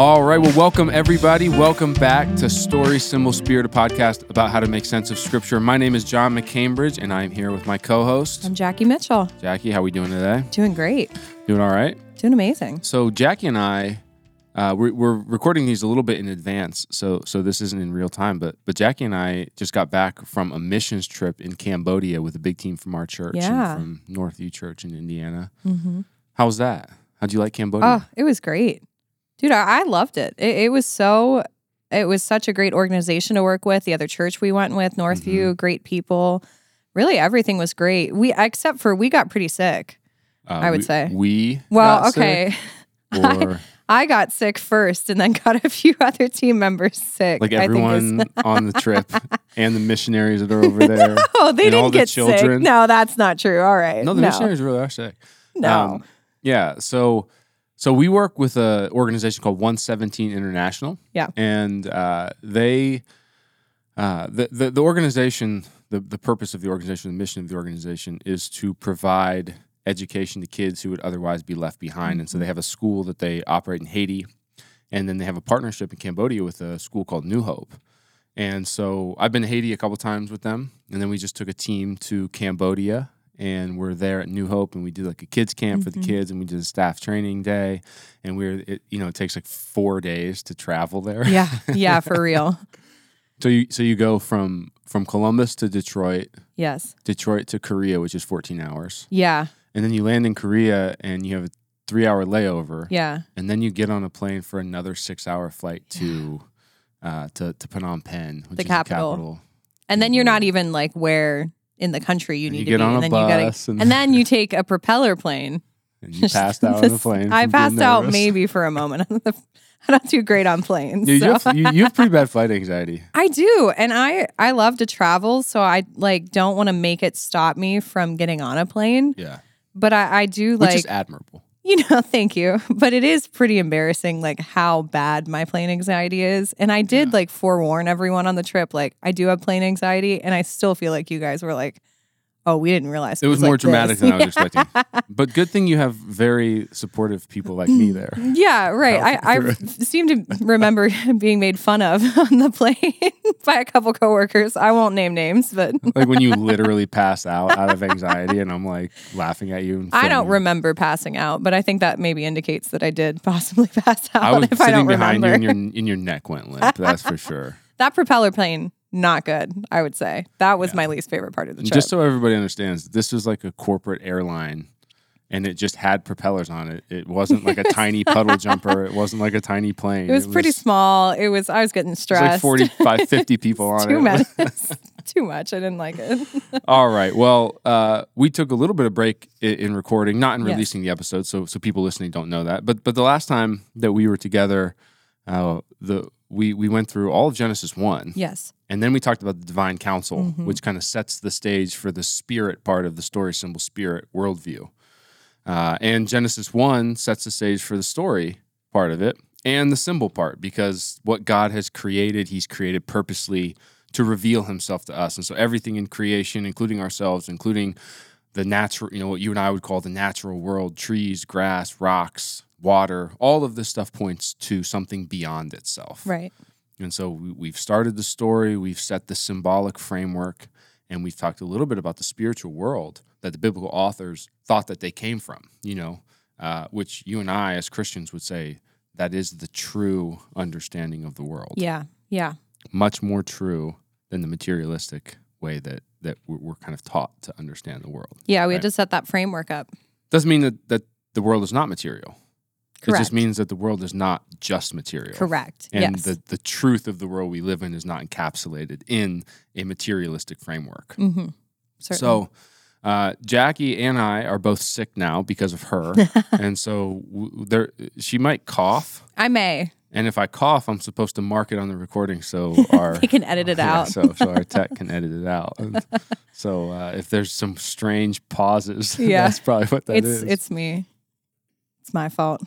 All right. Well, welcome everybody. Welcome back to Story Symbol Spirit, a podcast about how to make sense of Scripture. My name is John McCambridge, and I'm here with my co-host I'm Jackie Mitchell. Jackie. How are we doing today? Doing great. Doing all right. Doing amazing. So Jackie and I, uh, we're, we're recording these a little bit in advance, so so this isn't in real time. But but Jackie and I just got back from a missions trip in Cambodia with a big team from our church, and Yeah. from Northview Church in Indiana. Mm-hmm. How was that? How'd you like Cambodia? Oh, it was great. Dude, I, I loved it. it. It was so, it was such a great organization to work with. The other church we went with, Northview, great people. Really, everything was great. We, except for we got pretty sick. Uh, I would we- say. we. Well, got sick, okay. or I got sick first and then got a few other team members sick. like I everyone on the trip and the missionaries that are over there. oh, they and didn't the get sick. children. No, that's not true. All right. No, the no. missionaries really are sick. No. Um, yeah. So so we work with an organization called 117 International. Yeah. And uh, they uh, the, the the organization the the purpose of the organization the mission of the organization is to provide education to kids who would otherwise be left behind and so they have a school that they operate in Haiti and then they have a partnership in Cambodia with a school called New Hope. And so I've been to Haiti a couple times with them, and then we just took a team to Cambodia, and we're there at New Hope, and we do like a kids camp for the Mhm. kids, and we do a staff training day, and we're it, you know it takes like four days to travel there. yeah. Yeah, for real. So you so you go from from Columbus to Detroit, Yes. Detroit to Korea, which is 14 hours, Yeah. and then you land in Korea, and you have a three hour layover, Yeah. and then you get on a plane for another six hour flight to. Uh, to, to Phnom Penh, which The is capital. the capital And then you're not Mhm. even like where in the country you And need you to get be. on and then you gotta and- and then you take a propeller plane. And you passed out on the plane. I passed out maybe for a moment. I don't do great on planes. You, you, so- have, you, you have pretty bad flight anxiety. I do. And I I love to travel, so I like don't want to make it stop me from getting on a plane. Yeah. But I, I do Which like is admirable. You know, thank you. But it is pretty embarrassing, like how bad my plane anxiety is. And I did Yeah. like forewarn everyone on the trip, like I do have plane anxiety, and I still feel like you guys were like, "Oh, we didn't realize It was more like dramatic this." than I was expecting. But good thing you have very supportive people like me there. Yeah, right. I, I seem to remember being made fun of on the plane by a couple coworkers. I won't name names, but Like when you literally pass out out of anxiety, and I'm like laughing at you. And I don't remember passing out. But I think that maybe indicates that I did possibly pass out I was if I sitting don't behind remember. you, and your and your neck went limp. That's for sure. that propeller plane, not good. I would say that was Yeah. my least favorite part of the trip. just so everybody understands, this was like a corporate airline. And it just had propellers on it. It wasn't like a tiny puddle jumper. It wasn't like a tiny plane. it was pretty small. It was. I was getting It was stressed. like 45, 50 people on Too it. much. Too much. I didn't like it. All right. Well, uh, we took a little bit of break in, in recording, not in Yes. releasing the episode, so so people listening don't know that. But but the last time that we were together, uh, the we we went through all of Genesis one, yes. And then we talked about the divine council, Mhm. which kind of sets the stage for the spirit part of the story symbol spirit worldview. Uh, and Genesis one sets the stage for the story part of it and the symbol part because what God has created, He's created purposely to reveal Himself to us. And so everything in creation, including ourselves, including the natural, you know, what you and I would call the natural world trees, grass, rocks, water, all of this stuff points to something beyond itself. Right. And so we, we've started the story, we've set the symbolic framework, and we've talked a little bit about the spiritual world that the biblical authors thought that they came from, you know, uh, which you and I as Christians would say that is the true understanding of the world. Yeah. Yeah. Much more true than the materialistic way that, that we're, we're kind of taught to understand the world. Yeah. We Right. had to set that framework up. Doesn't mean that, that the world is not material. It just means that the world is not just material. Correct. and yes. the, the truth of the world we live in is not encapsulated in a materialistic framework. mm-hmm. So, uh, Jackie and I are both sick now because of her, and so w- there she might cough, I may. and if I cough, I'm supposed to mark it on the recording so our They can edit it Yeah, out. so so our tech can edit it out. And so uh, if there's some strange pauses, Yeah. that's probably what that it's is. it's me. It's my fault.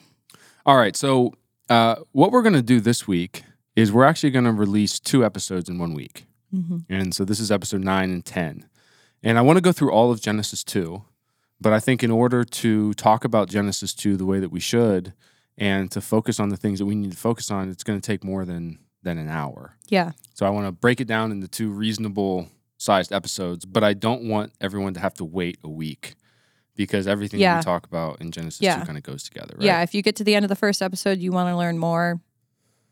All right. So, uh, what we're going to do this week is we're actually going to release two episodes in one week. Mm-hmm. And so, this is episode nine and 10. And I want to go through all of Genesis 2. But I think in order to talk about Genesis 2 the way that we should, and to focus on the things that we need to focus on, it's going to take more than than an hour. Yeah. So I want to break it down into two reasonable sized episodes, but I don't want everyone to have to wait a week because everything Yeah. we talk about in Genesis Yeah. 2 kind of goes together, right? Yeah. If you get to the end of the first episode, you want to learn more,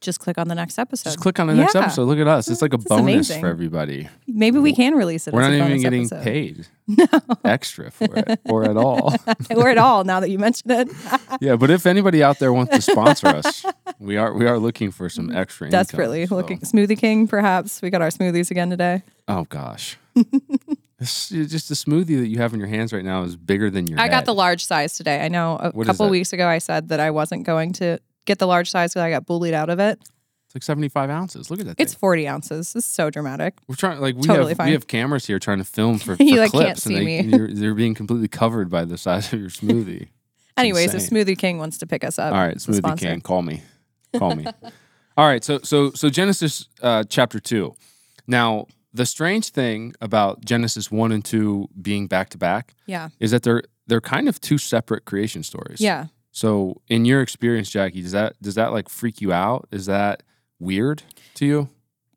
just click on the next episode. Just click on the next Yeah. episode. Look at us. It's like a This bonus for everybody. Maybe we can release it. We're not even getting episode. paid extra for it or at all. or at all now that you mention it. yeah, but if anybody out there wants to sponsor us, we are we are looking for some extra income, Desperately so- looking. Smoothie King, perhaps. We got our smoothies again today. Oh gosh. It's just the smoothie that you have in your hands right now is bigger than your I got the large size today. I know a What is couple that? weeks ago I said that I wasn't going to get the large size because I got bullied out of it. It's like 75 ounces. Look at that It's thing. 40 ounces. This is so dramatic. We're trying like we totally have fine. we have cameras here trying to film for, for You, like, clips can't see and me. they, You're, they're being completely covered by the size of your smoothie. Anyways, insane. if Smoothie King wants to pick us up, All right, as a Smoothie sponsor. King, call me. Call me. All right, so so so Genesis uh, chapter two. Now, the strange thing about Genesis one and two being back to back Yeah. is that they're they're kind of two separate creation stories. Yeah. So, in your experience, Jackie, does that does that like freak you out? Is that weird to you?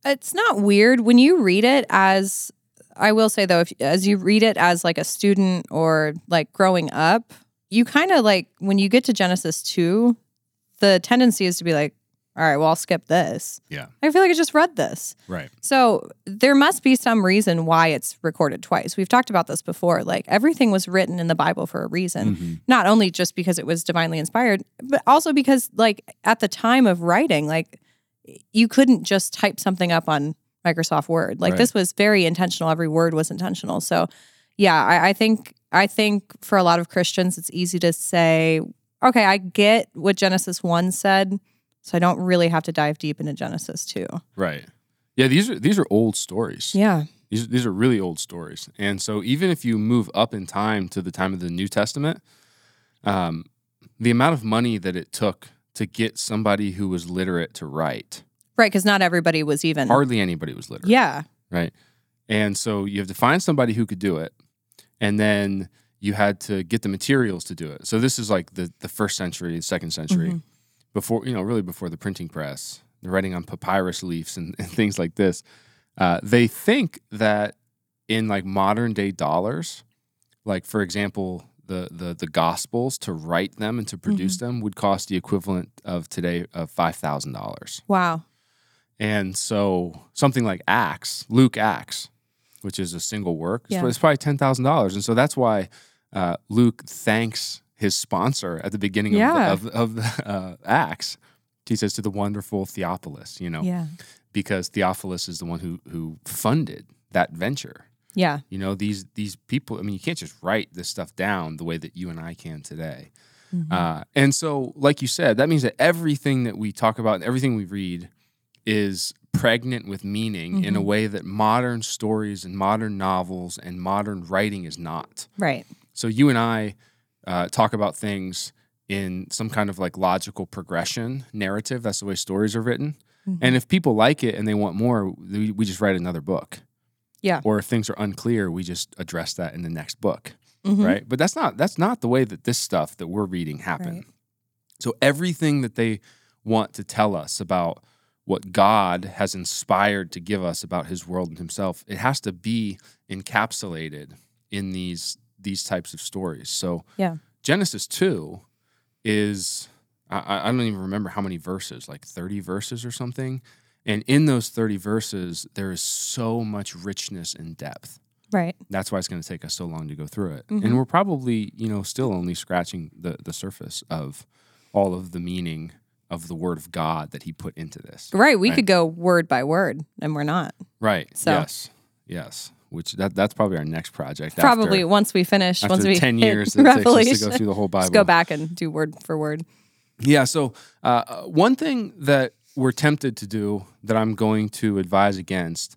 It's not weird when you read it as I will say though, if as you read it as like a student or like growing up, you kind of like when you get to Genesis 2, the tendency is to be like, all right, well, I'll skip this. Yeah. I feel like I just read this. Right. So there must be some reason why it's recorded twice. We've talked about this before. Like everything was written in the Bible for a reason, Mhm. not only just because it was divinely inspired, but also because, like, at the time of writing, like, you couldn't just type something up on Microsoft Word. Like, Right. this was very intentional. Every word was intentional. So, yeah, I, I think I think for a lot of Christians, it's easy to say, okay, I get what Genesis one said, so I don't really have to dive deep into Genesis two. Right. Yeah. These are these are old stories. Yeah. These these are really old stories, and so even if you move up in time to the time of the New Testament, um, the amount of money that it took to get somebody who was literate to write, Right, because not everybody was even. hardly anybody was literate. Yeah, right? And so you have to find somebody who could do it, and then you had to get the materials to do it. So this is like the the first century, second century, Mhm. Before you know, really before the printing press. They're writing on papyrus leaves and, and things like this. Uh, they think that in like modern day dollars, like for example, the the the Gospels to write them and to produce them would cost the equivalent of today of five thousand dollars. wow. And so something like Acts, Luke Acts, which is a single work, it's- Yeah. it's probably ten thousand dollars. And so that's why uh, Luke thanks his sponsor at the beginning Yeah. of, of, of the uh, Acts. He says to the wonderful Theophilus, you know, Yeah, because Theophilus is the one who who funded that venture. yeah, You know, these these people. I mean, you can't just write this stuff down the way that you and I can today. Mhm. Uh, and so, like you said, that means that everything that we talk about, and everything we read, is pregnant with meaning in a Mhm. way that modern stories and modern novels and modern writing is not. right. So you and I uh, talk about things in some kind of like logical progression narrative. That's the way stories are written. Mhm. And if people like it and they want more, we, we just write another book. Yeah. Or if things are unclear, we just address that in the next book Mhm. right? But that's not that's not the way that this stuff that we're reading happened. Right. So everything that they want to tell us about what God has inspired to give us about His world and Himself, it has to be encapsulated in these these types of stories. So Yeah. Genesis two is I- I, don't even remember how many verses, like thirty verses or something. And in those 30 verses, there is so much richness and depth Right. that's why it's going to take us so long to go through it Mhm. and we're probably you know still only scratching the the surface of all of the meaning of the word of god that he put into this Right. We Right. could go word by word, and we're not. right So- yes yes which that that's probably our next project Probably after, once we finish, after once we 10 years it takes us to go through the whole bible just go back and do word for word. Yeah. So uh, one thing that we're tempted to do that I'm going to advise against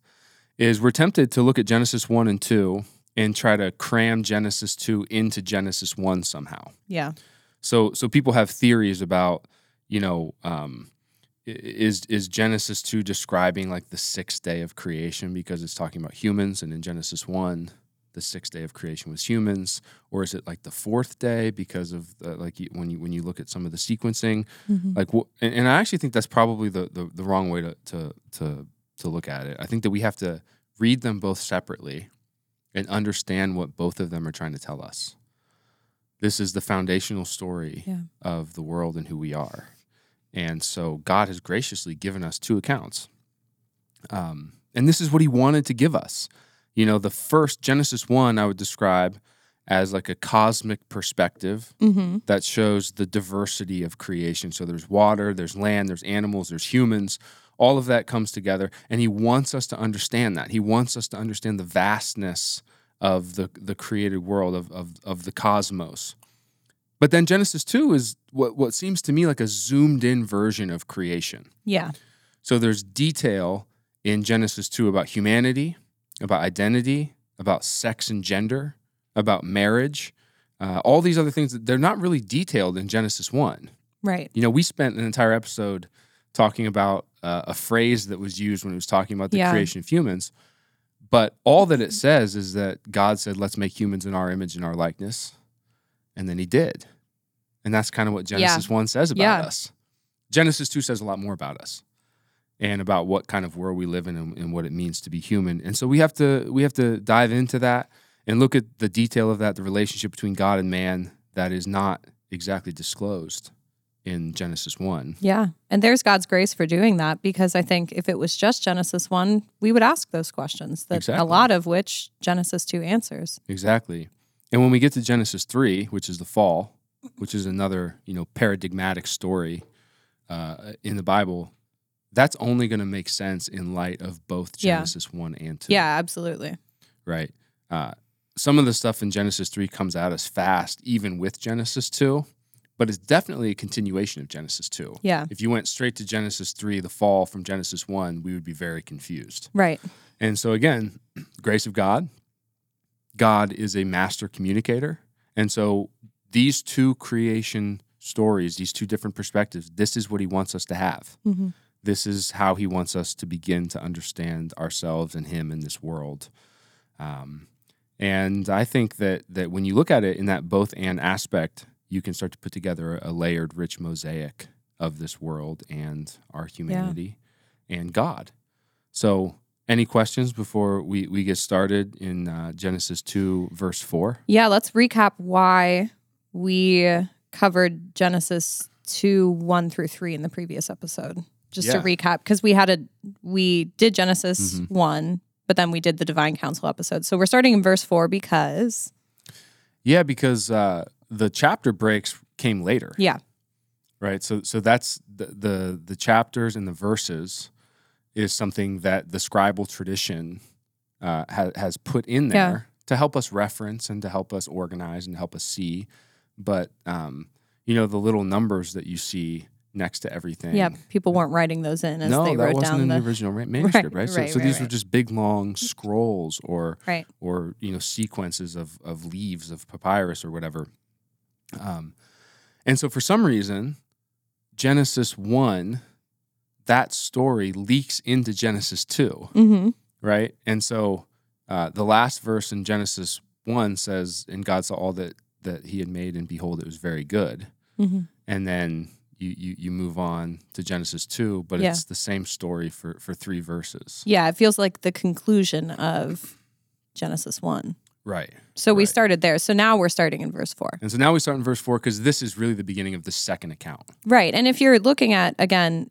is we're tempted to look at Genesis one and two and try to cram Genesis two into Genesis one somehow. Yeah. So so people have theories about you know um, is is Genesis two describing like the sixth day of creation because it's talking about humans, and in Genesis one the sixth day of creation was humans, or is it like the fourth day because of the, like when you when you look at some of the sequencing, mm-hmm. like wh- and, and I actually think that's probably the, the the wrong way to to to to look at it. I think that we have to read them both separately and understand what both of them are trying to tell us. This is the foundational story Yeah. of the world and who we are. And so God has graciously given us two accounts. Um, and this is what he wanted to give us. You know, the first Genesis 1 I would describe as like a cosmic perspective Mm-hmm. that shows the diversity of creation. So there's water, there's land, there's animals, there's humans. All of that comes together. And he wants us to understand that. He wants us to understand the vastness of the, the created world, of, of, of the cosmos. But then Genesis 2 is what, what seems to me like a zoomed in version of creation. Yeah. So there's detail in Genesis 2 about humanity, about identity, about sex and gender, about marriage, uh, all these other things. that They're not really detailed in Genesis 1. Right. You know, we spent an entire episode talking about uh, a phrase that was used when it was talking about the Yeah. creation of humans. But all that it says is that God said, let's make humans in our image and our likeness. And then he did. And that's kind of what Genesis 1 says about Yeah. us. Genesis 2 says a lot more about us and about what kind of world we live in and, and what it means to be human. And so we have to we have to dive into that and look at the detail of that, the relationship between God and man that is not exactly disclosed in Genesis 1. Yeah. And there's God's grace for doing that because I think if it was just Genesis 1, we would ask those questions that a lot of which Genesis 2 answers. Exactly. And when we get to Genesis 3, which is the fall, which is another, you know, paradigmatic story uh, in the Bible, that's only going to make sense in light of both Yeah. Genesis 1 and 2. Yeah, absolutely. Right. Uh, some of the stuff in Genesis 3 comes at us fast, even with Genesis 2, but it's definitely a continuation of Genesis 2. Yeah. If you went straight to Genesis 3, the fall from Genesis 1, we would be very confused. Right. And so, again, grace of God. God is a master communicator. And so, these two creation stories, these two different perspectives, this is what he wants us to have. Mhm. This is how he wants us to begin to understand ourselves and him in this world. Um, and I think that that when you look at it in that both and aspect, you can start to put together a layered, rich mosaic of this world and our humanity and God. So, any questions before we, we get started in uh, Genesis 2, verse 4? Yeah, let's recap why we covered Genesis 2 1 through 3 in the previous episode. Just to recap, because we had a we did Genesis Mhm. 1, but then we did the Divine Council episode. So we're starting in verse 4 because Yeah, because uh, the chapter breaks came later. yeah, right so so that's the, the the chapters and the verses is something that the scribal tradition uh, ha, has put in Yeah. there to help us reference and to help us organize and help us see but um, you know the little numbers that you see next to everything yeah, people weren't writing those in as no they that wrote wasn't down in the the original manuscript right, so, right, so right, these were just big long scrolls or right. or you know sequences of of leaves of papyrus or whatever. Um, and so for some reason, Genesis one, that story leaks into Genesis two, Mm-hmm. right? And so uh, the last verse in Genesis one says, "And God saw all that that He had made, and behold, it was very good." Mm-hmm. And then you you, you move on to Genesis two, but Yeah. it's the same story for for three verses, Yeah, it feels like the conclusion of Genesis 1. right? So we started there. So now we're starting in verse 4. And so now we start in verse four because this is really the beginning of the second account. Right. And if you're looking at again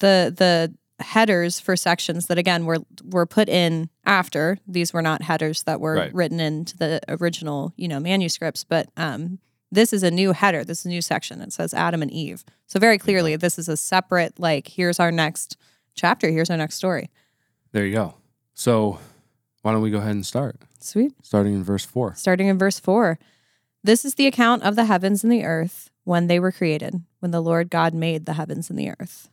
the the headers for sections that again were were put in after these were not headers that were Right. written into the original, you know, manuscripts, but um this is a new header. This is a new section. It says Adam and Eve. So very clearly this is a separate like here's our next chapter, here's our next story. There you go. So why don't we go ahead and start? Sweet. Starting in verse four. starting in verse 4. This is the account of the heavens and the earth when they were created, when the Lord God made the heavens and the earth.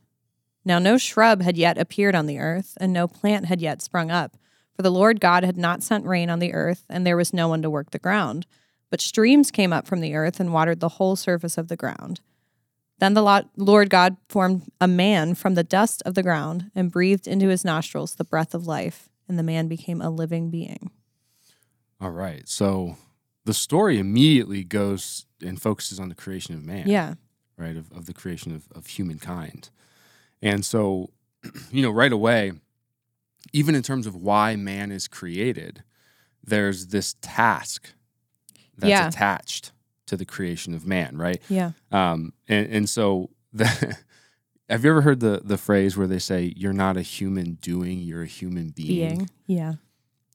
Now, no shrub had yet appeared on the earth, and no plant had yet sprung up, for the Lord God had not sent rain on the earth, and there was no one to work the ground. But streams came up from the earth and watered the whole surface of the ground. Then the Lord God formed a man from the dust of the ground and breathed into his nostrils the breath of life, and the man became a living being. All right. So the story immediately goes and focuses on the creation of man. Yeah. Right. Of, of the creation of, of humankind. And so, you know, right away, even in terms of why man is created, there's this task that's Yeah. attached to the creation of man, right? Yeah. Um, and, and so the have you ever heard the the phrase where they say you're not a human doing, you're a human being? Being. Yeah.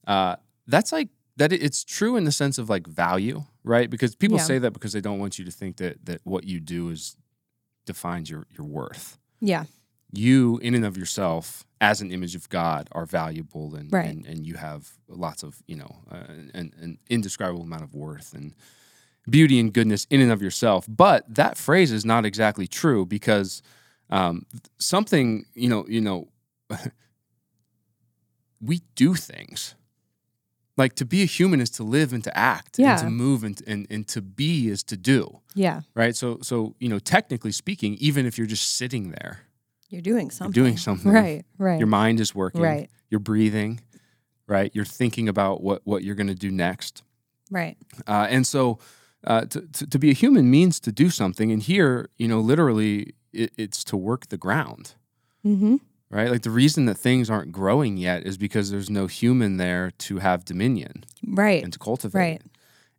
Uh, that's like that. It's true in the sense of like value, right? Because people Yeah. say that because they don't want you to think that that what you do is defines your your worth. Yeah. You, in and of yourself, as an image of God, are valuable, and Right. and, and you have lots of you know uh, an, an indescribable amount of worth and beauty and goodness in and of yourself. But that phrase is not exactly true because um, something you know you know we do things. Like to be a human is to live and to act Yeah. and to move and, and and to be is to do Yeah. right? So so you know, technically speaking, even if you're just sitting there, You're doing something. you're doing something. Right. Right. Your mind is working. Right. You're breathing. Right. You're thinking about what what you're going to do next. right. Uh, and so, uh, to, to to be a human means to do something. And here, you know, literally, it, it's to work the ground. Mm-hmm. Right. Like the reason that things aren't growing yet is because there's no human there to have dominion Right. and to cultivate. Right.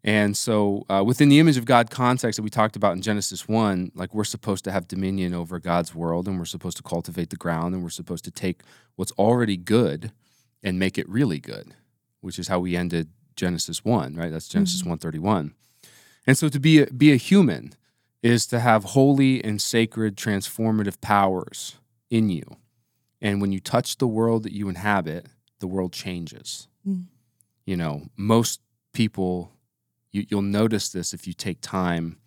And so, uh, within the image of God context that we talked about in Genesis 1, like we're supposed to have dominion over God's world and we're supposed to cultivate the ground and we're supposed to take what's already good and make it really good, which is how we ended Genesis 1, right? That's Genesis 131. And so, to be a, be a human is to have holy and sacred transformative powers in you. And when you touch the world that you inhabit, the world changes. Mm. You know, most people you, you'll notice this if you take time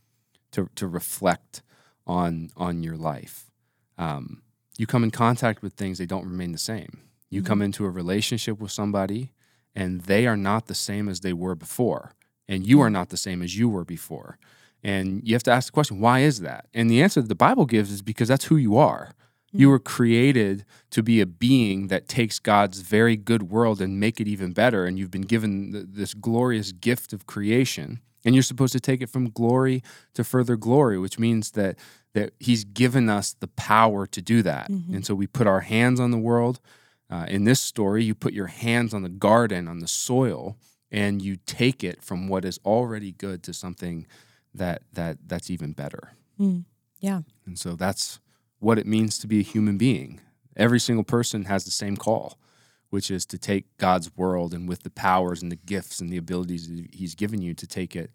to, to reflect on on your life. Um, you come in contact with things; they don't remain the same. You come into a relationship with somebody, and they are not the same as they were before, and you are not the same as you were before. And you have to ask the question, why is that? And the answer that the Bible gives is because that's who you are. You were created to be a being that takes God's very good world and make it even better. And you've been given th- this glorious gift of creation. And you're supposed to take it from glory to further glory, which means that that He's given us the power to do that. And so we put our hands on the world. Uh, in this story, you put your hands on the garden, on the soil, and you take it from what is already good to something that that that's even better. Yeah. And so that's what it means to be a human being. Every single person has the same call, which is to take God's world and with the powers and the gifts and the abilities that He's given you to take it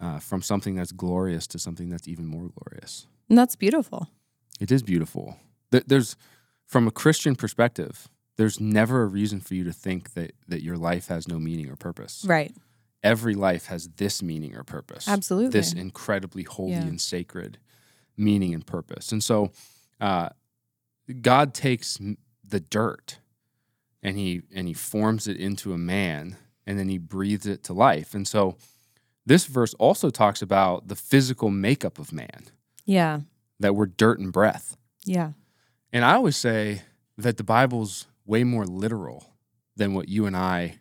uh, from something that's glorious to something that's even more glorious. And that's beautiful. It is beautiful. There's, from a Christian perspective, there's never a reason for you to think that that your life has no meaning or purpose. Right. Every life has this meaning or purpose Absolutely. this incredibly holy Yeah. and sacred meaning and purpose. And so uh, God takes the dirt and he and he forms it into a man and then he breathes it to life. And so this verse also talks about the physical makeup of man, Yeah. that we're dirt and breath. Yeah. And I always say that the Bible's way more literal than what you and I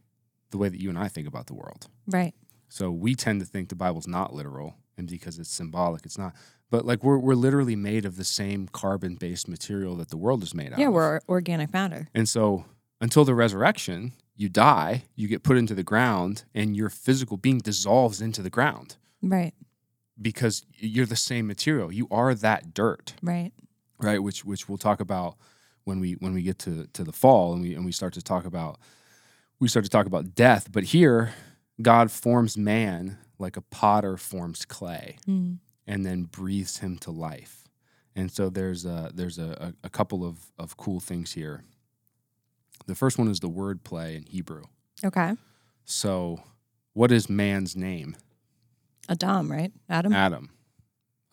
the way that you and I think about the world. Right. So we tend to think the Bible's not literal, and because it's symbolic, it's not. But like we're we're literally made of the same carbon-based material that the world is made out Yeah. of. Yeah, we're organic matter. and so until the resurrection, you die, you get put into the ground, and your physical being dissolves into the ground Right. because you're the same material. You are that dirt, Right. right? Which which we'll talk about when we when we get to to the fall and we and we start to talk about we start to talk about death. But here, God forms man like a potter forms clay Mm. And then breathes him to life. And so there's a there's a, a, couple of, of cool things here. The first one is the word play in Hebrew. Okay. So what is man's name? Adam, right? Adam. Adam.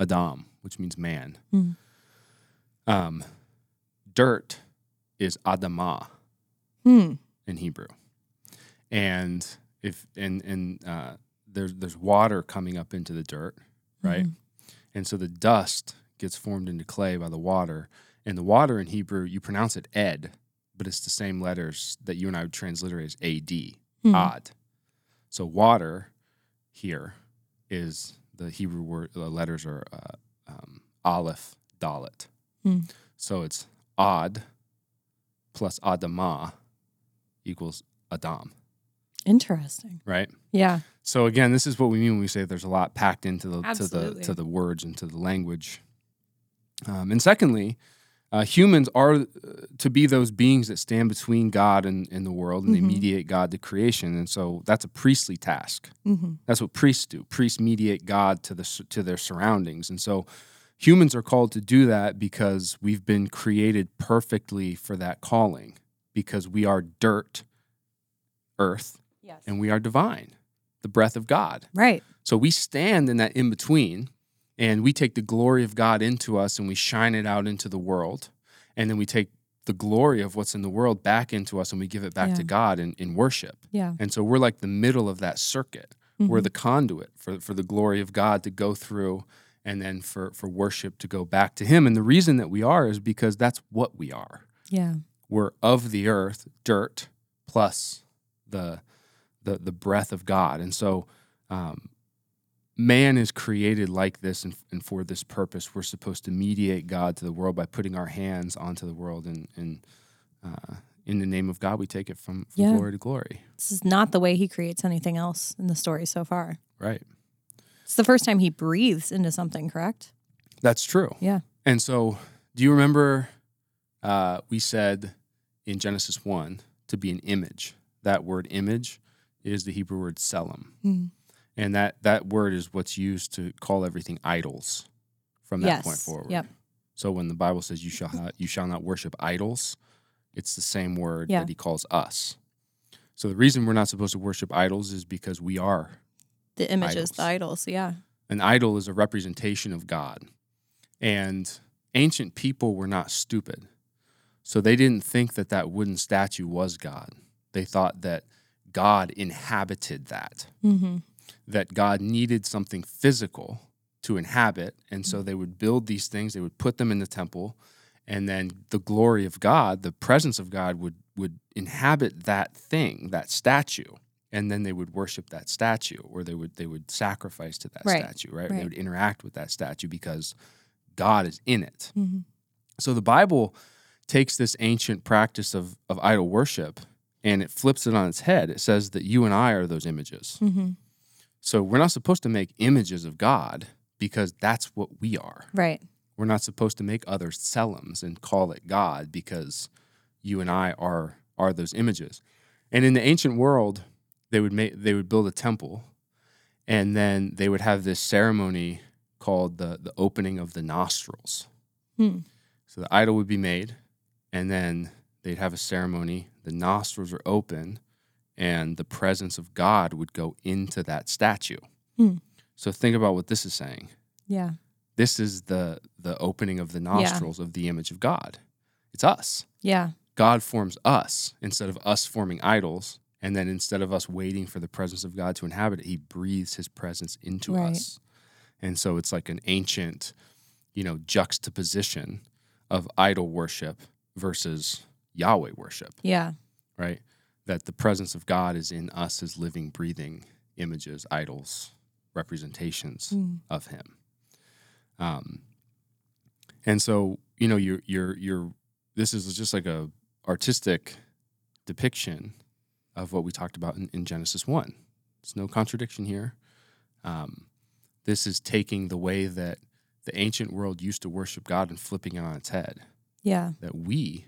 Adam, which means man. Hmm. Um, dirt is Adamah Hmm. in Hebrew. And if and and uh, there's there's water coming up into the dirt, right? Mhm. And so the dust gets formed into clay by the water. And the water in Hebrew, you pronounce it ed, but it's the same letters that you and I would transliterate as ad, Hmm. odd. So water here is the Hebrew word. The letters are uh, um, aleph, dalet. Hmm. So it's ad plus adamah equals adam, Interesting. right? Yeah. So again, this is what we mean when we say there's a lot packed into the to the to the words and to the language. Um, and secondly, uh, humans are uh, to be those beings that stand between God and, and the world, and they Mhm. mediate God to creation. And so that's a priestly task. hmm That's what priests do. Priests mediate God to the to their surroundings, and so humans are called to do that because we've been created perfectly for that calling. Because we are dirt, earth, Yes. and we are divine, the breath of God. right. So we stand in that in between and we take the glory of God into us and we shine it out into the world. And then we take the glory of what's in the world back into us and we give it back Yeah. to God in, in worship. Yeah. And so we're like the middle of that circuit. We're Mhm. the conduit for, for the glory of God to go through and then for, for worship to go back to Him. And the reason that we are is because that's what we are Yeah. we're of the earth, dirt, plus the the the breath of God. And so um, man is created like this and, and for this purpose. We're supposed to mediate God to the world by putting our hands onto the world and, and uh, in the name of God we take it from, from Yeah. glory to glory. This is not the way he creates anything else in the story so far. Right. It's the first time he breathes into something, correct? That's true. Yeah. And so do you remember uh, we said in Genesis 1 to be an image? That word image is the Hebrew word selim. Mm. And that, that word is what's used to call everything idols from that yes. point forward. Yep. So when the Bible says you shall not, you shall not worship idols, it's the same word Yeah. that he calls us. So the reason we're not supposed to worship idols is because we are. The images, Idols. the idols. Yeah. An idol is a representation of God. And ancient people were not stupid. So they didn't think that that wooden statue was God. They thought that God inhabited that. Mm-hmm. that God needed something physical to inhabit. And so they would build these things, they would put them in the temple, and then the glory of God, the presence of God would would inhabit that thing, that statue. And then they would worship that statue, or they would they would sacrifice to that Right, statue, right? right. They would interact with that statue because God is in it. Mm-hmm. So the Bible takes this ancient practice of, of idol worship and it flips it on its head. It says that you and I are those images. Mm-hmm. So we're not supposed to make images of God because that's what we are. Right. We're not supposed to make others selims and call it God because you and I are are those images. And in the ancient world, they would make they would build a temple and then they would have this ceremony called the the opening of the nostrils. Hmm. So the idol would be made and then they'd have a ceremony, the nostrils are open and the presence of God would go into that statue. Hmm. So think about what this is saying Yeah. this is the the opening of the nostrils of the image of God. It's us. Yeah. God forms us instead of us forming idols. And then instead of us waiting for the presence of God to inhabit it, he breathes his presence into Right. us. And so it's like an ancient, you know, juxtaposition of idol worship versus Yahweh worship, Yeah. right? That the presence of God is in us as living, breathing images, idols, representations Mm. of him. Um, and so you know you're you're you're this is just like a artistic depiction of what we talked about in, in Genesis one. There's no contradiction here. Um, this is taking the way that the ancient world used to worship God and flipping it on its head. Yeah. That we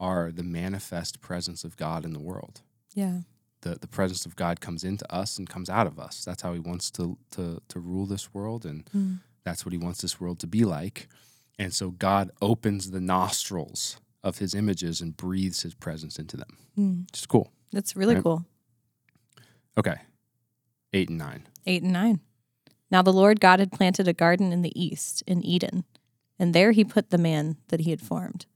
are the manifest presence of God in the world Yeah. the, the presence of God comes into us and comes out of us. That's how he wants to to to rule this world and Mm. that's what he wants this world to be like. And so God opens the nostrils of his images and breathes his presence into them. Mm. Which is cool. That's really Right. cool. Okay. 8 and 9. Eight and nine. Now the Lord God had planted a garden in the east, in Eden, and there he put the man that he had formed.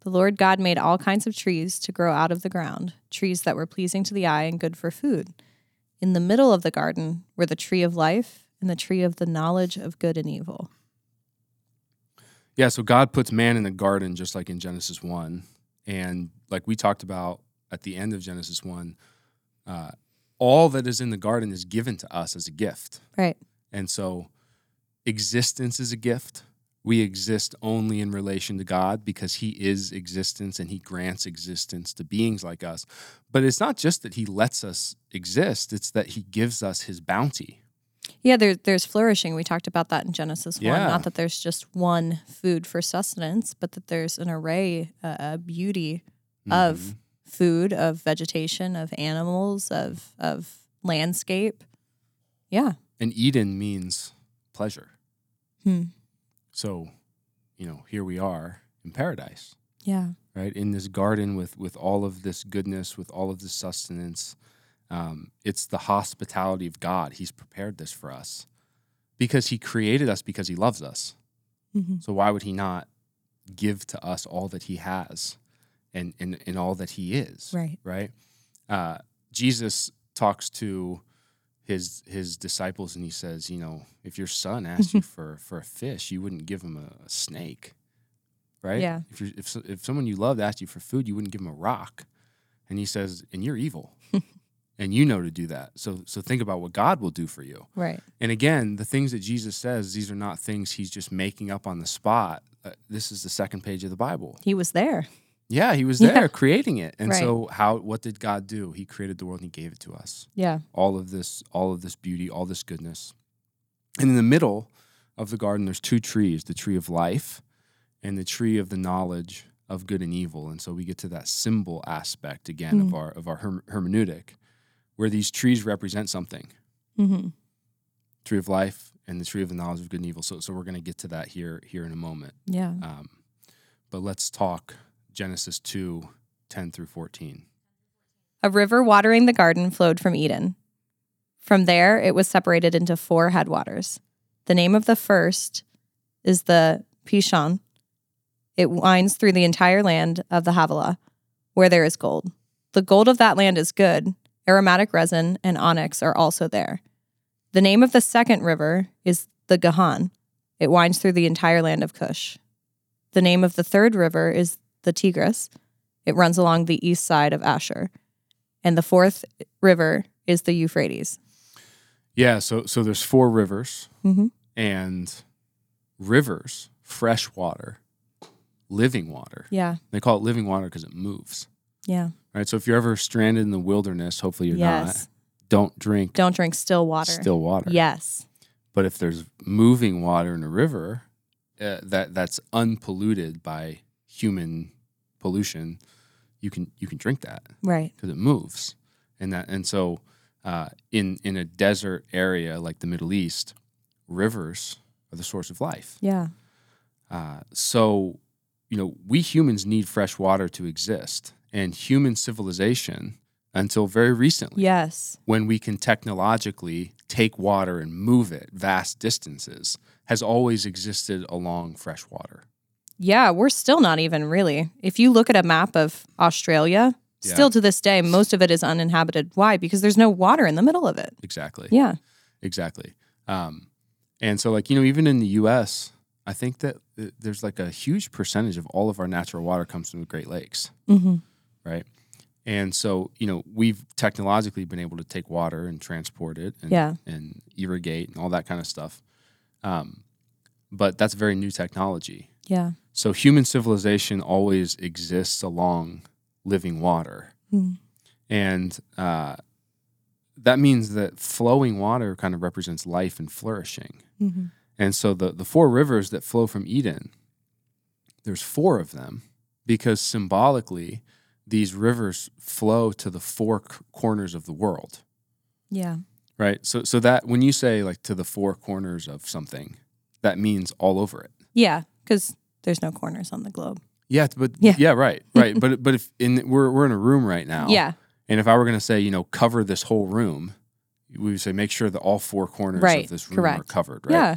The Lord God made all kinds of trees to grow out of the ground, trees that were pleasing to the eye and good for food. In the middle of the garden were the tree of life and the tree of the knowledge of good and evil. Yeah, so God puts man in the garden just like in Genesis 1. And like we talked about at the end of Genesis 1, uh, all that is in the garden is given to us as a gift. Right. And so existence is a gift. We exist only in relation to God because He is existence and He grants existence to beings like us. But it's not just that He lets us exist, it's that He gives us His bounty. Yeah, there, there's flourishing. We talked about that in Genesis 1. Yeah. Not that there's just one food for sustenance, but that there's an array, uh, a beauty of Mhm. food, of vegetation, of animals, of of landscape. Yeah. And Eden means pleasure. Hmm. So, you know, here we are in paradise. Yeah. right in this garden with with all of this goodness with all of this sustenance um, it's the hospitality of god he's prepared this for us because he created us because he loves us hmm so why would he not give to us all that he has and and, and all that he is Right. right uh, jesus talks to his his disciples and he says you know if your son asked you for for a fish you wouldn't give him a, a snake right Yeah. if you if if someone you loved asked you for food you wouldn't give him a rock and he says and you're evil and you know to do that so so think about what god will do for you Right. and again, the things that Jesus says, these are not things he's just making up on the spot. Uh, this is the second page of the Bible. He was there. Yeah, he was Yeah. there creating it. And Right. so how what did God do? He created the world and he gave it to us. Yeah. All of this all of this beauty, all this goodness. And in the middle of the garden there's two trees, the tree of life and the tree of the knowledge of good and evil. And so we get to that symbol aspect again of Mm. our of our herm- hermeneutic where these trees represent something hmm tree of life and the tree of the knowledge of good and evil. So, so we're going to get to that here here in a moment. Yeah. Um, but let's talk Genesis 2, 10 through 14. A river watering the garden flowed from Eden. From there, it was separated into four headwaters. The name of the first is the Pishon. It winds through the entire land of the Havilah, where there is gold. The gold of that land is good. Aromatic resin and onyx are also there. The name of the second river is the Gihon. It winds through the entire land of Cush. The name of the third river is the Tigris. It runs along the east side of Ashur and the fourth river is the Euphrates. Yeah, so so there's four rivers Mhm. and rivers, fresh water, living water. Yeah, They call it living water because it moves. yeah, Right? So if you're ever stranded in the wilderness, hopefully you're yes. not, don't drink Don't drink still water. still water. Yes, But if there's moving water in a river uh, that that's unpolluted by human pollution, you can you can drink that right. because it moves, and that and so uh, in in a desert area like the Middle East, rivers are the source of life. Yeah, Uh, so you know we humans need fresh water to exist, and human civilization until very recently yes, when we can technologically take water and move it vast distances has always existed along fresh water. Yeah. We're still not even really. If you look at a map of Australia, Yeah. still to this day, most of it is uninhabited. Why? Because there's no water in the middle of it. Exactly. Yeah, Exactly. Um, and so, like, you know, even in the US, I think that there's like a huge percentage of all of our natural water comes from the Great Lakes, hmm right? And so, you know, we've technologically been able to take water and transport it and, Yeah. and irrigate and all that kind of stuff. Um, but that's very new technology. yeah, So human civilization always exists along living water. Mm. And uh, that means that flowing water kind of represents life and flourishing. hmm And so the, the four rivers that flow from Eden, there's four of them because symbolically, these rivers flow to the four c- corners of the world, yeah, right? So, so that when you say like to the four corners of something, that means all over it. yeah. Because there's no corners on the globe. Yeah, but yeah, Yeah. right, right. but but if in we're we're in a room right now, Yeah, and if I were going to say you know cover this whole room, we would say make sure that all four corners Right, of this room are covered, right? yeah,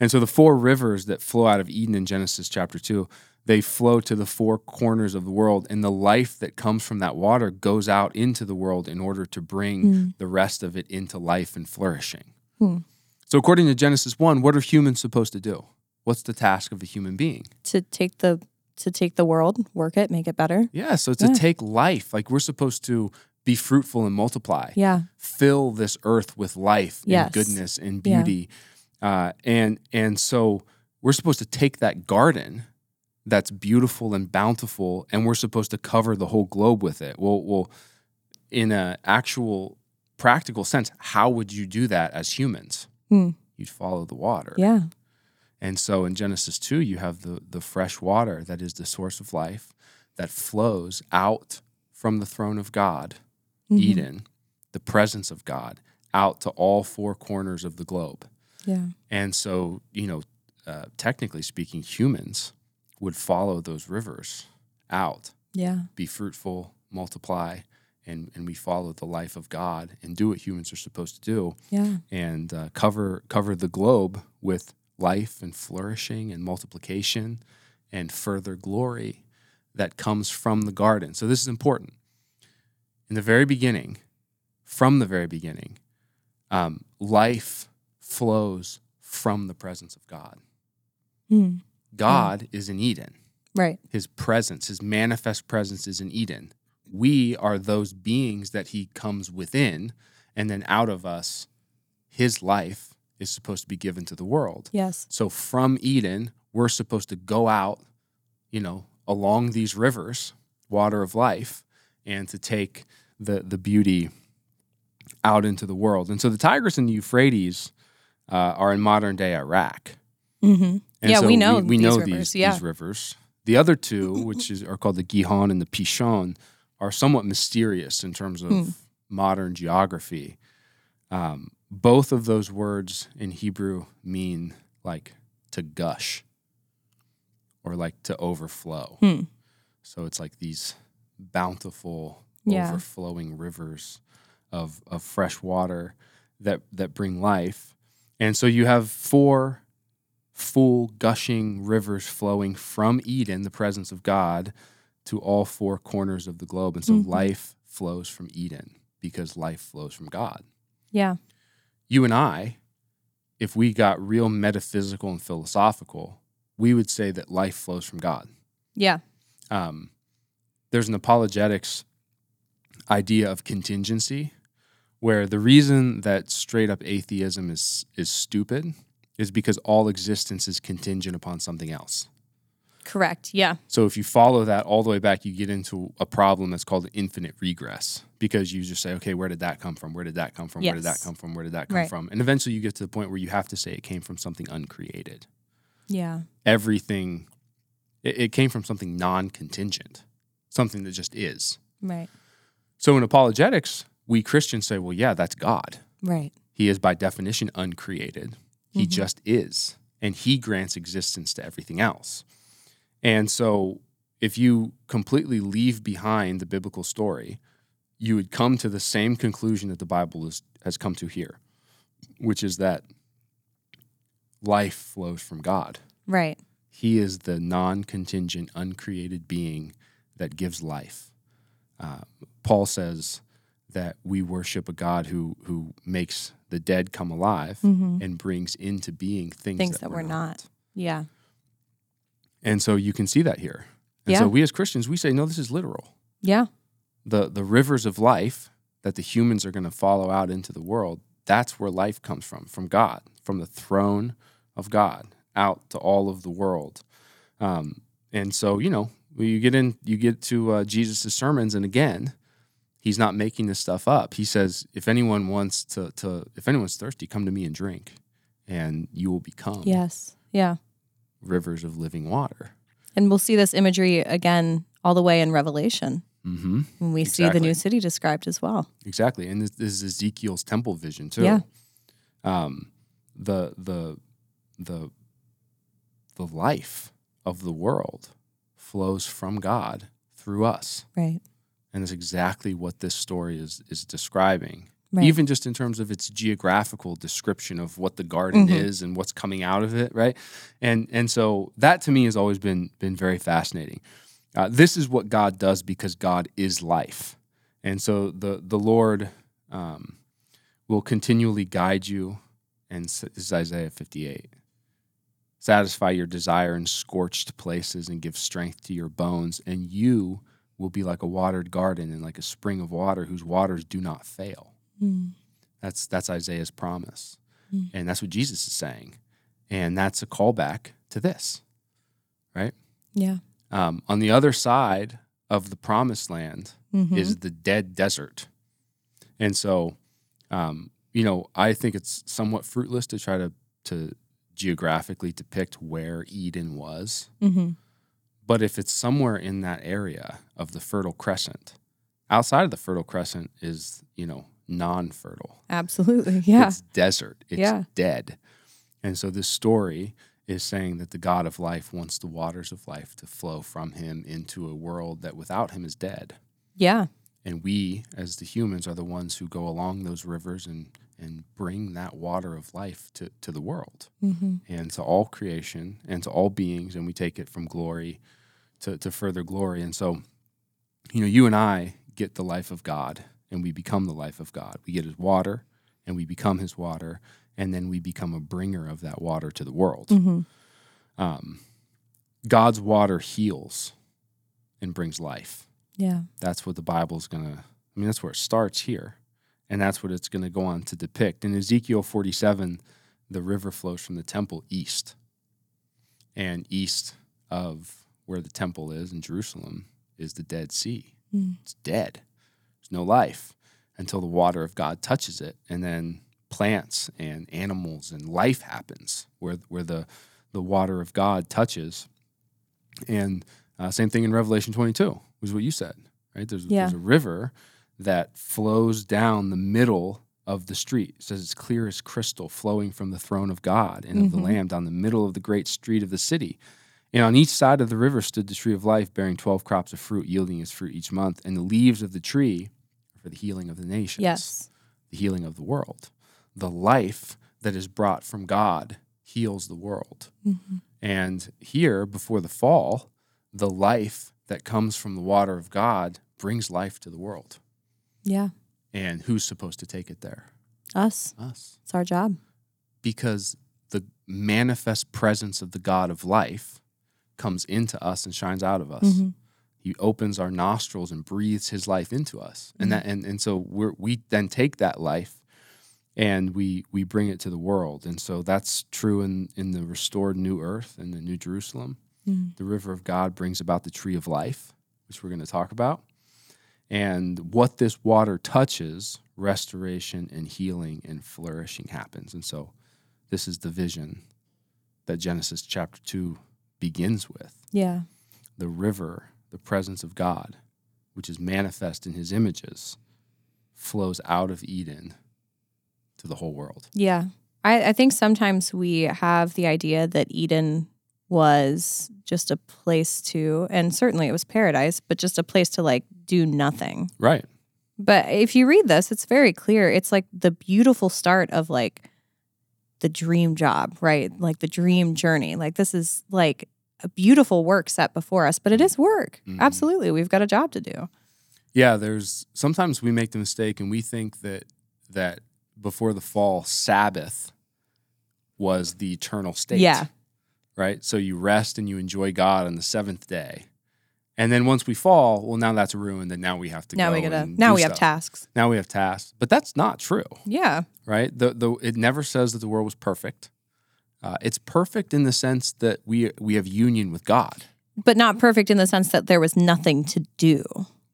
And so the four rivers that flow out of Eden in Genesis chapter 2, they flow to the four corners of the world and the life that comes from that water goes out into the world in order to bring Mm. the rest of it into life and flourishing. Hmm. So according to Genesis 1, what are humans supposed to do? What's the task of a human being? to take the to take the world, work it, make it better. Yeah, so to Yeah. take life, like we're supposed to be fruitful and multiply. Yeah. Fill this earth with life Yes. and goodness and Yeah. beauty. Uh, and and so we're supposed to take that garden that's beautiful and bountiful, and we're supposed to cover the whole globe with it. Well, well, in an actual practical sense, how would you do that as humans? Hmm. You'd follow the water. Yeah. And so in Genesis 2, you have the, the fresh water that is the source of life that flows out from the throne of God, Mhm. Eden, the presence of God, out to all four corners of the globe. Yeah. And so, you know, uh, technically speaking, humans would follow those rivers out, Yeah. be fruitful, multiply, and, and we follow the life of God and do what humans are supposed to do Yeah. and uh, cover cover the globe with life and flourishing and multiplication and further glory that comes from the garden. So this is important. In the very beginning, from the very beginning, um, life flows from the presence of God. Mm. God is in Eden. Right. His presence, his manifest presence is in Eden. We are those beings that he comes within, and then out of us, his life is supposed to be given to the world. Yes. So from Eden, we're supposed to go out, you know, along these rivers, water of life, and to take the the beauty out into the world. And so the Tigris and the Euphrates uh, are in modern day Iraq. Mm-hmm. Yeah, so we know we, these know rivers, these, yeah. these rivers. The other two, which is, are called the Gihon and the Pishon, are somewhat mysterious in terms of Hmm. modern geography. Um, both of those words in Hebrew mean like to gush or like to overflow. Hmm. So it's like these bountiful, Yeah. overflowing rivers of, of fresh water that, that bring life. And so you have four full gushing rivers flowing from Eden, the presence of God, to all four corners of the globe. And so Mhm. life flows from Eden because life flows from God. Yeah. You and I, if we got real metaphysical and philosophical, we would say that life flows from God. Yeah. Um, there's an apologetics idea of contingency where the reason that straight up atheism is is stupid is because all existence is contingent upon something else. Correct. Yeah. So if you follow that all the way back, you get into a problem that's called infinite regress because you just say, okay, where did that come from? Where did that come from? Where did that come from? Where did that come Right. from? And eventually you get to the point where you have to say it came from something uncreated. Yeah. Everything, it, it came from something non contingent, something that just is. Right. So in apologetics, we Christians say, well, yeah, that's God. Right. He is by definition uncreated. He Mhm. just is. And he grants existence to everything else. And so if you completely leave behind the biblical story, you would come to the same conclusion that the Bible is, has come to here, which is that life flows from God. Right. He is the non contingent, uncreated being that gives life. Uh, Paul says that we worship a God who, who makes the dead come alive Mm-hmm. and brings into being things, Things that, that were we're not. Yeah. And so you can see that here. And Yeah. so we as Christians, we say, no, this is literal. Yeah. The, the rivers of life that the humans are going to follow out into the world, that's where life comes from, from God, from the throne of God out to all of the world. Um, and so, you know, when you get in, you get to uh, Jesus' sermons, and again, he's not making this stuff up. He says, if anyone wants to, to, if anyone's thirsty, come to me and drink, and you will become Yes. Yeah. Rivers of living water. And we'll see this imagery again all the way in Revelation Mm-hmm. when we see the new city described as well. Exactly, and this, this is Ezekiel's temple vision too. Yeah. Um, the the the the life of the world flows from God through us, Right. and it's exactly what this story is is describing. Right. Even just in terms of its geographical description of what the garden Mhm. is and what's coming out of it, right? And and so that to me has always been been very fascinating. Uh, this is what God does because God is life, and so the the Lord um, will continually guide you. And this is Isaiah fifty eight. Satisfy your desire in scorched places and give strength to your bones, and you will be like a watered garden and like a spring of water whose waters do not fail. Mm. That's that's Isaiah's promise. Mm. And that's what Jesus is saying. And that's a callback to this. Right? Yeah. Um, on the other side of the promised land Mhm. is the dead desert. And so, um, you know, I think it's somewhat fruitless to try to, to geographically depict where Eden was. Mhm. But if it's somewhere in that area of the Fertile Crescent, outside of the Fertile Crescent is, you know, non fertile. Absolutely. Yeah. It's desert. It's Yeah. dead. And so this story is saying that the God of life wants the waters of life to flow from him into a world that without him is dead. yeah. And we, as the humans, are the ones who go along those rivers and, and bring that water of life to, to the world hmm and to all creation and to all beings. And we take it from glory to, to further glory. And so, you know, you and I get the life of God and we become the life of God. We get his water and we become his water. And then we become a bringer of that water to the world. hmm Um, God's water heals and brings life Yeah. that's what the Bible's going to, I mean, that's where it starts here. And that's what it's going to go on to depict. In Ezekiel 47, the river flows from the temple east. And east of where the temple is in Jerusalem is the Dead Sea. Mm. It's dead. There's no life until the water of God touches it. And then plants and animals and life happens where, where the, the water of God touches. And uh, same thing in Revelation 22 was what you said, right? There's, Yeah. there's a river that flows down the middle of the street. It says it's clear as crystal flowing from the throne of God and of the Mhm. Lamb down the middle of the great street of the city. And on each side of the river stood the tree of life, bearing 12 crops of fruit, yielding its fruit each month. And the leaves of the tree for the healing of the nations, Yes. the healing of the world. The life that is brought from God heals the world. hmm And here, before the fall, the life that comes from the water of God brings life to the world. Yeah. And who's supposed to take it there? Us. Us. It's our job. Because the manifest presence of the God of life comes into us and shines out of us. Mhm. He opens our nostrils and breathes his life into us. And that and, and so we're we then take that life and we we bring it to the world. And so that's true in, in the restored new earth and the new Jerusalem. Mhm. The river of God brings about the tree of life, which we're going to talk about. And what this water touches, restoration and healing and flourishing happens. And so this is the vision that Genesis chapter 2 begins with Yeah. the river, the presence of God, which is manifest in his images, flows out of Eden to the whole world. Yeah. I, I think sometimes we have the idea that Eden was just a place to, and certainly it was paradise, but just a place to like do nothing. Right. But if you read this, it's very clear. It's like the beautiful start of like the dream job, right? Like the dream journey. Like this is like a beautiful work set before us, but it is work. Mhm. Absolutely. We've got a job to do. Yeah, there's sometimes we make the mistake and we think that that before the fall Sabbath was the eternal state. Yeah. Right? So you rest and you enjoy God on the seventh day. And then once we fall, well now that's ruined and now we have to now go we gotta now we have stuff. tasks. Now we have tasks. But that's not true. Yeah. right? The, the, it never says that the world was perfect. Uh, it's perfect in the sense that we we have union with God, But not perfect in the sense that there was nothing to do.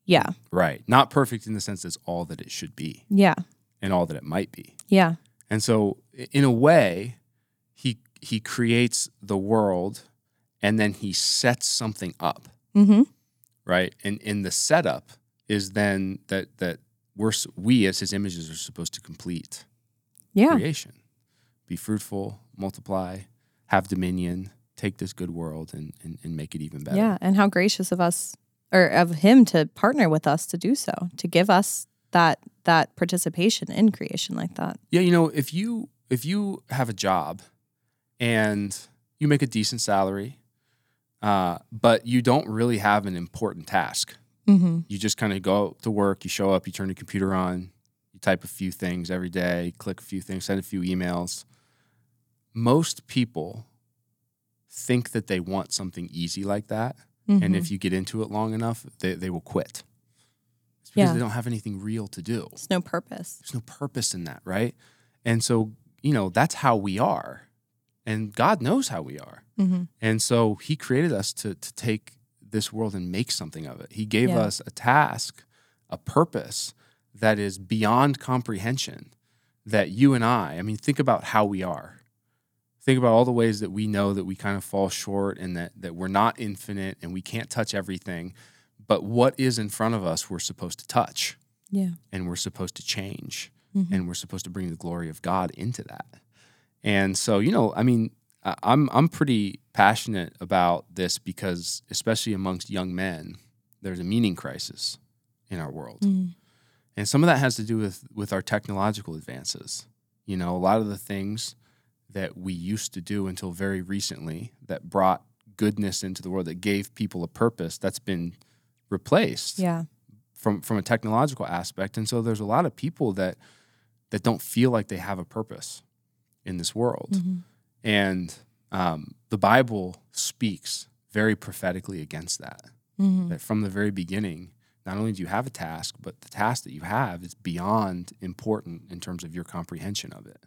Yeah. right? Not perfect in the sense that's all that it should be Yeah. and all that it might be. Yeah. And so, in a way, he he creates the world, and then he sets something up, Mm-hmm. right? And in the setup is then that that we're we as his images are supposed to complete Yeah. creation. Be fruitful, multiply, have dominion, take this good world and, and, and make it even better. Yeah. And how gracious of us or of him to partner with us to do so, to give us that that participation in creation like that. Yeah, you know, if you if you have a job and you make a decent salary, uh, but you don't really have an important task. Mm-hmm. You just kind of go to work, you show up, you turn your computer on, you type a few things every day, click a few things, send a few emails. Most people think that they want something easy like that And Mhm. if you get into it long enough, they, they will quit. It's because Yeah. they don't have anything real to do. There's no purpose. There's no purpose in that, right? And so, you know, that's how we are. And God knows how we are. Mm-hmm. And so he created us to, to take this world and make something of it. He gave Yeah. us a task, a purpose that is beyond comprehension that you and I, I mean, think about how we are. Think about all the ways that we know that we kind of fall short and that, that we're not infinite and we can't touch everything. But what is in front of us, we're supposed to touch Yeah. and we're supposed to change Mhm. and we're supposed to bring the glory of God into that. And so, you know, I mean, I'm I'm pretty passionate about this because, especially amongst young men, there's a meaning crisis in our world, Mm. and some of that has to do with with our technological advances. You know, a lot of the things that we used to do until very recently that brought goodness into the world, that gave people a purpose, that's been replaced Yeah. from from a technological aspect and so there's a lot of people that that don't feel like they have a purpose in this world Mhm. and um, the bible speaks very prophetically against that Mhm. that from the very beginning not only do you have a task but the task that you have is beyond important in terms of your comprehension of it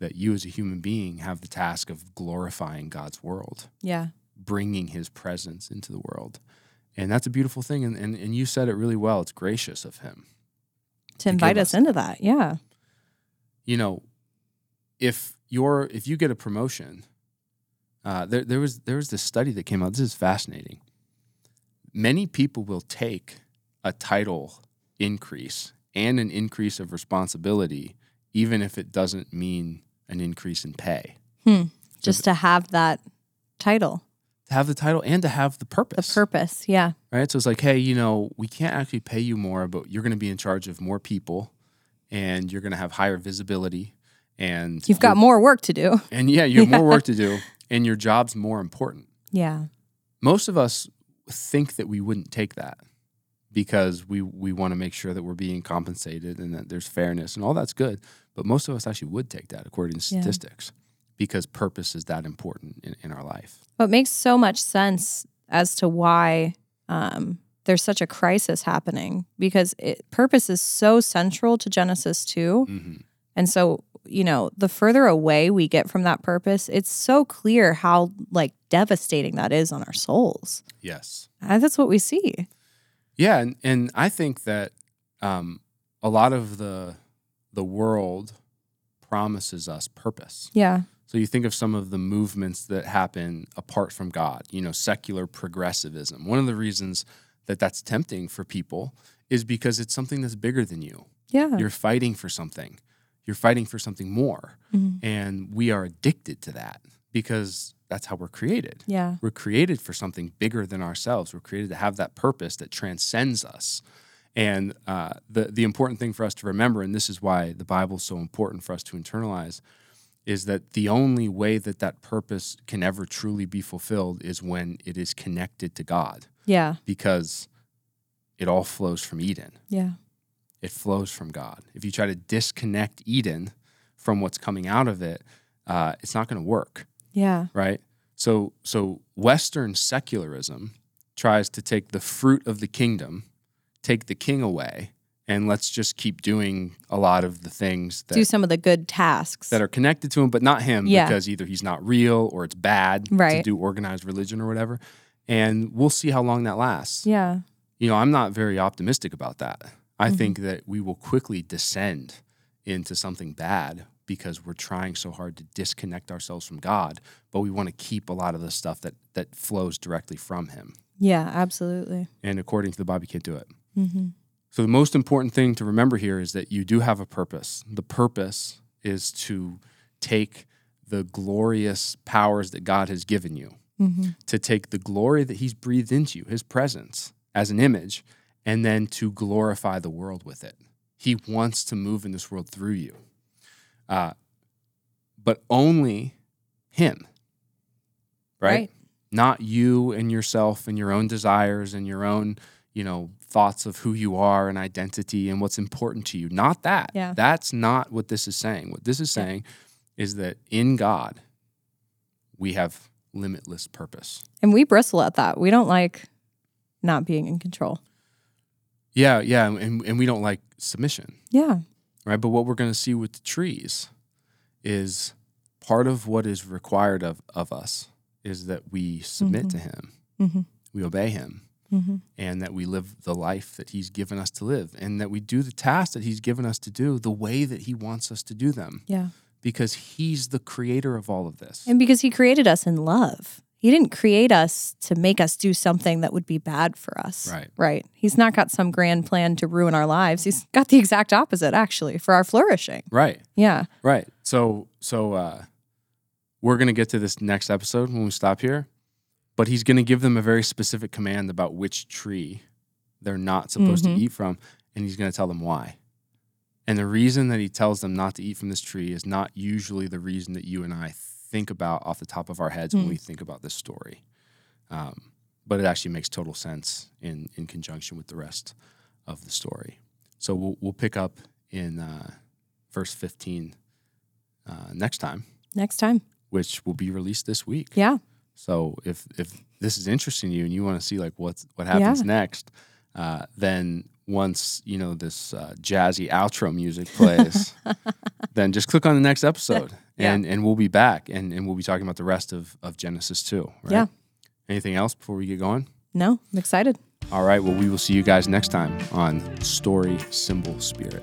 that you as a human being have the task of glorifying god's world Yeah. bringing his presence into the world and that's a beautiful thing and, and, and you said it really well it's gracious of him To To invite us us- into that. Yeah. you know, if you're if you get a promotion, uh, there there was there was this study that came out. This is fascinating. Many people will take a title increase and an increase of responsibility, even if it doesn't mean an increase in pay. Hmm. Just to have that title, To have the title and to have the purpose. the purpose, purpose. Yeah. right? So it's like, hey, you know, we can't actually pay you more, but you're going to be in charge of more people, and you're going to have higher visibility, and You've got more work to do. And yeah, you have more work to do, and your job's more important. Yeah. Most of us think that we wouldn't take that because we we want to make sure that we're being compensated and that there's fairness and all that's good. But most of us actually would take that according to Yeah. statistics because purpose is that important in, in our life. But it makes so much sense as to why um, there's such a crisis happening because it, purpose is so central to Genesis 2. hmm And so, you know, the further away we get from that purpose, it's so clear how like devastating that is on our souls. Yes. And that's what we see. Yeah, and, and I think that um, a lot of the the world promises us purpose. Yeah. So you think of some of the movements that happen apart from God, you know, secular progressivism. One of the reasons that that's tempting for people is because it's something that's bigger than you. Yeah. You're fighting for something. You're fighting for something more. Mhm. And we are addicted to that because that's how we're created. Yeah. We're created for something bigger than ourselves. We're created to have that purpose that transcends us. And uh, the the important thing for us to remember, and this is why the Bible is so important for us to internalize, is that the only way that that purpose can ever truly be fulfilled is when it is connected to God, Yeah. because it all flows from Eden. Yeah. It flows from God. If you try to disconnect Eden from what's coming out of it, uh, it's not going to work Yeah. right? So so Western secularism tries to take the fruit of the kingdom, take the king away, and let's just keep doing a lot of the things that Do some of the good tasks. that are connected to him, but not him Yeah. because either he's not real or it's bad to do organized religion or whatever. And we'll see how long that lasts. yeah. You know, I'm not very optimistic about that. I Mhm. think that we will quickly descend into something bad because we're trying so hard to disconnect ourselves from God, but we want to keep a lot of the stuff that that flows directly from him. Yeah. Absolutely. And according to the Bible, you can't do it. Hmm So the most important thing to remember here is that you do have a purpose. The purpose is to take the glorious powers that God has given you, hmm to take the glory that He's breathed into you, His presence as an image, and then to glorify the world with it. He wants to move in this world through you, uh, but only Him, right? Right. Not you and yourself and your own desires and your own, you know, thoughts of who you are and identity and what's important to you. Not that. Yeah. That's not what this is saying. What this is Yeah. saying is that in God, we have limitless purpose. And we bristle at that. We don't like not being in control. Yeah, yeah, and, and we don't like submission, Yeah. right? But what we're going to see with the trees is part of what is required of, of us is that we submit to him, Mhm. we obey him, Mm-hmm. and that we live the life that he's given us to live, and that we do the tasks that he's given us to do the way that he wants us to do them, Yeah. because he's the creator of all of this. And because he created us in love. He didn't create us to make us do something that would be bad for us. Right. Right. He's not got some grand plan to ruin our lives. He's got the exact opposite, actually, for our flourishing. Right. Yeah. Right. So so uh we're going to get to this next episode when we stop here, but he's going to give them a very specific command about which tree they're not supposed Mhm. to eat from and he's going to tell them why. And the reason that he tells them not to eat from this tree is not usually the reason that you and I think about off the top of our heads when Mm. we think about this story. Um, but it actually makes total sense in in conjunction with the rest of the story. So we'll we'll pick up in uh, verse 15 uh, next time, Next time. which will be released this week. Yeah. So if if this is interesting to you and you want to see like what's what happens Yeah. next, uh, then once you know this uh, jazzy outro music plays, then just click on the next episode Yeah. and and we'll be back and and we'll be talking about the rest of of Genesis 2. Right? Yeah. Anything else before we get going? No, I'm excited. All right. Well, we will see you guys next time on Story Symbol Spirit.